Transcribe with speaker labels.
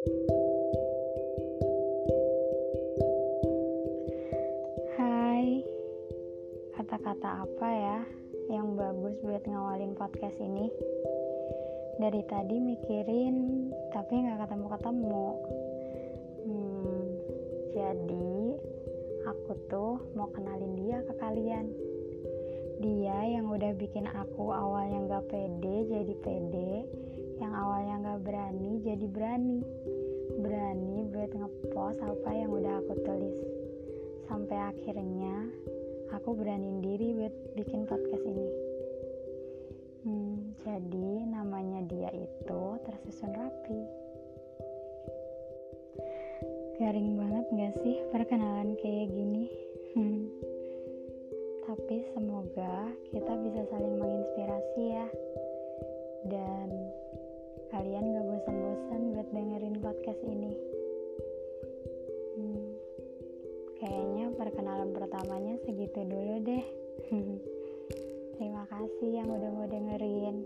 Speaker 1: Hai, kata-kata apa ya yang bagus buat ngawalin podcast ini? Dari tadi mikirin, tapi nggak ketemu-ketemu. Hmm, jadi aku tuh mau kenalin dia ke kalian. Dia yang udah bikin aku awalnya nggak pede jadi pede, yang awalnya nggak berani jadi berani, berani buat ngepost apa yang udah aku tulis sampai akhirnya aku beraniin diri buat bikin podcast ini. Hmm, jadi namanya dia itu tersusun rapi. Garing banget gak sih perkenalan kayak gini? Tapi semoga kita bisa saling menginspirasi kalian gak bosan-bosan buat dengerin podcast ini. Hmm. Kayaknya perkenalan pertamanya segitu dulu deh. Terima kasih yang udah mau dengerin.